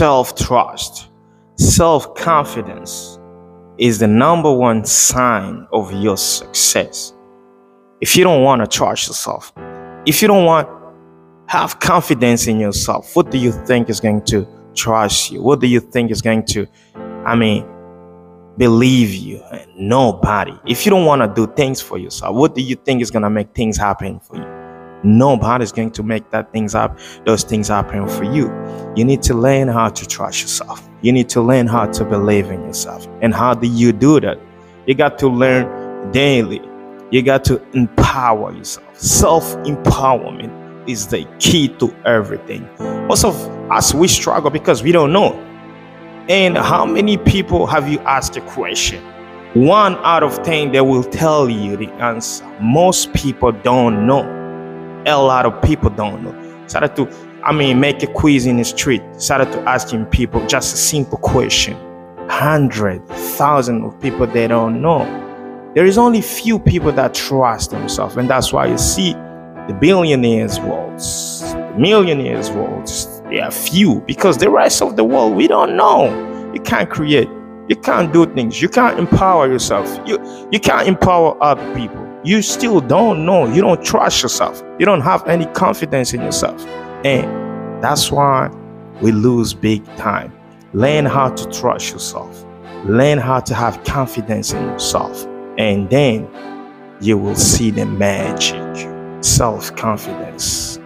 self trust, self confidence is the number one sign of your success. If you don't want to trust yourself, if you don't want have confidence in yourself, what do you think is going to trust you? What do you think is going to, I mean, believe you? Nobody. If you don't want to do things for yourself, what do you think is going to make things happen for you? Nobody's going to make that things up, those things happen for you. You need to learn how to trust yourself. You need to learn how to believe in yourself. And how do you do that? You got to learn daily. You got to empower yourself. Self empowerment is the key to everything. Most of us we struggle because we don't know. And how many people have you asked a question? One out of ten they will tell you the answer. Most people don't know a lot of people don't know. Started to, I mean, make a quiz in the street. Started to asking people just a simple question. Hundred, thousand of people they don't know. There is only few people that trust themselves, and that's why you see the billionaires' worlds, the millionaires' worlds. They are few because the rest of the world we don't know. You can't create. You can't do things. You can't empower yourself. You you can't empower other people you still don't know. You don't trust yourself. You don't have any confidence in yourself. And that's why we lose big time. Learn how to trust yourself. Learn how to have confidence in yourself. And then you will see the magic. Self confidence.